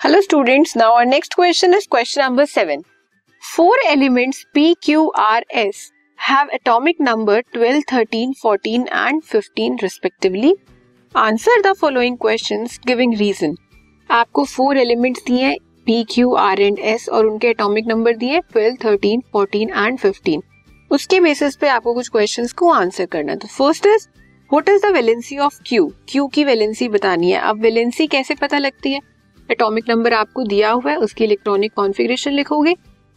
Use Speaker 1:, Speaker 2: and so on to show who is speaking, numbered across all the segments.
Speaker 1: Hello students now our next question is question number seven four elements P Q R S have atomic number 12, 13, 14 and 15 respectively answer the following questions giving reason आपको four elements दिए हैं P Q R and S और उनके atomic number दिए हैं 12, 13, 14 and 15 उसके basis पे आपको कुछ क्वेश्चन को आंसर करना तो first is what is the valency of Q Q की वेलेंसी बतानी है। अब वेलेंसी कैसे पता लगती है? एटॉमिक नंबर आपको दिया हुआ है उसकी इलेक्ट्रॉनिक कॉन्फ़िगरेशन लिखोगे।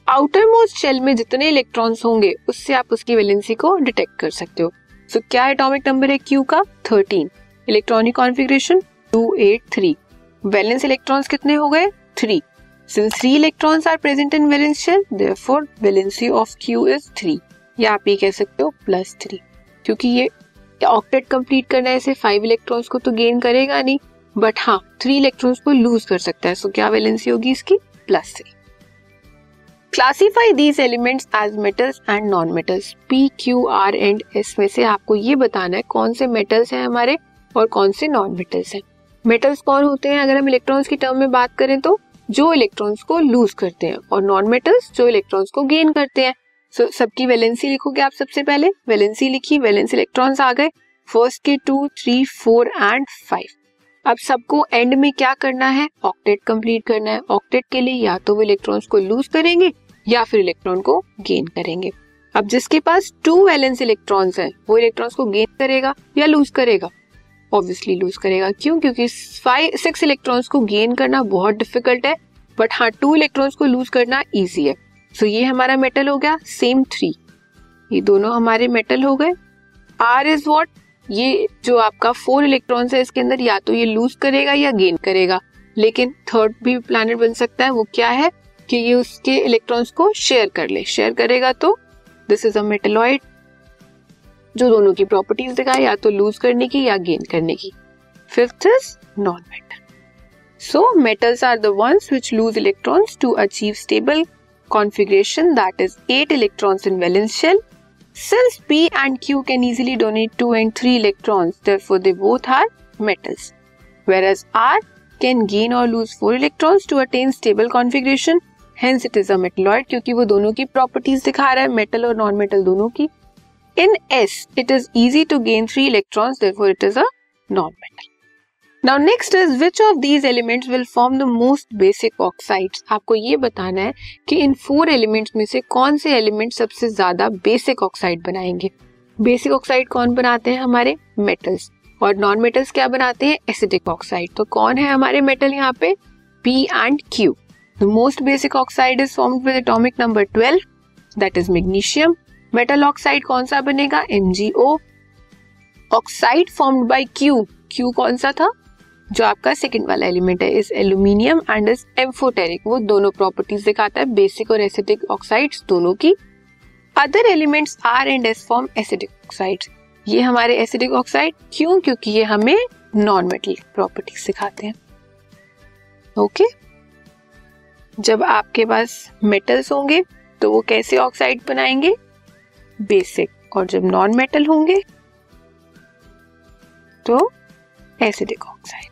Speaker 1: आउटर मोस्ट शेल में जितने इलेक्ट्रॉन्स होंगे उससे आप उसकी वैलेंसी को डिटेक्ट कर सकते हो। सो so, क्या एटॉमिक नंबर है क्यू का? Thirteen electronic configuration two eight three valence electrons कितने हो गए? Three since three electrons are present in valence shell therefore valency of Q is three या आप ये कह सकते हो प्लस थ्री क्योंकि ये ऑक्टेट कंप्लीट करना है इसे फाइव इलेक्ट्रॉन्स को तो गेन करेगा नहीं। बट हाँ थ्री इलेक्ट्रॉन्स को लूज कर सकता है सो क्या वैलेंसी होगी इसकी? Plus three classify these elements as metals and non metals P Q R and S में से आपको ये बताना है कौन से मेटल्स हैं हमारे और कौन से नॉन मेटल्स हैं। मेटल्स कौन होते हैं? अगर हम इलेक्ट्रॉन्स की टर्म में बात करें तो जो इलेक्ट्रॉन्स को लूज करते हैं और नॉन मेटल्स जो इलेक्ट्रॉन्स को गेन करते हैं। सो so, सबकी वैलेंसी लिखोगे आप सबसे पहले? वैलेंसी लिखी वैलेंस इलेक्ट्रॉन्स आ गए। फ़र्स्ट के two three four and five अब सबको एंड में क्या करना है? ऑक्टेट कंप्लीट करना है। ऑक्टेट के लिए या तो वो इलेक्ट्रॉन्स को लूज करेंगे या फिर इलेक्ट्रॉन को गेन करेंगे। अब जिसके पास टू वैलेंस इलेक्ट्रॉन्स हैं वो इलेक्ट्रॉन्स को गेन करेगा या लूज करेगा? ऑब्वियसली लूज करेगा। क्यों? क्योंकि फाइव सिक्स इलेक्ट्रॉन्स को गेन करना बहुत डिफ़िकल्ट है बट हाँ टू इलेक्ट्रॉन्स को लूज करना ईजी है। सो so, ये हमारा मेटल हो गया सेम थ्री ये दोनों हमारे मेटल हो गए। आर इज़ वॉट ये जो आपका फोर इलेक्ट्रॉन्स है, इसके अंदर या तो ये लूज करेगा या गेन करेगा। लेकिन थर्ड भी प्लैनेट बन सकता है, वो क्या है कि ये उसके इलेक्ट्रॉन्स को शेयर कर ले। शेयर करेगा तो दिस इज़ अ मेटेलॉइड जो दोनों की प्रॉपर्टीज़ दिखाए, या तो लूज करने की या गेन करने की। Fifth is non metal so metals are the ones which lose electrons to achieve stable configuration that is eight electrons in valence shell Since P and Q can easily donate 2 and 3 electrons, therefore they both are metals. Whereas R can gain or lose 4 electrons to attain stable configuration. Hence it is a metalloid क्योंकि वो दोनों की properties दिखा रहा है metal और non metal दोनों की in S it is easy to gain three electrons therefore it is a non metal Now next is which of these elements will form the most basic oxides आपको ये बताना है कि इन four elements में से कौन से एलिमेंट सबसे ज़्यादा बेसिक ऑक्साइड बनाएँगे? बेसिक ऑक्साइड कौन बनाते हैं हमारे? मेटल्स और नॉन मेटल्स क्या बनाते हैं? एसिडिक ऑक्साइड तो कौन है हमारे मेटल यहाँ पे? P and Q the most basic oxide is form with atomic number twelve that is magnesium metal oxide कौन सा बनेगा? MgO oxide formed by Q Q कौन सा था? जो आपका सेकंड वाला एलिमेंट है इस एल्यूमिनियम एंड इस एम्फोटेरिक वो दोनों प्रॉपर्टीज़ दिखाता है बेसिक और एसिडिक ऑक्साइड्स दोनों की। Other elements R and S form acidic oxides ये हमारे एसिडिक ऑक्साइड क्यों? क्योंकि ये हमें नॉन मेटल प्रॉपर्टीज़ सिखाते हैं। Okay okay? जब आपके पास मेटल्स होंगे तो वो कैसे ऑक्साइड बनाएँगे? बेसिक और जब नॉन मेटल होंगे तो acidic oxide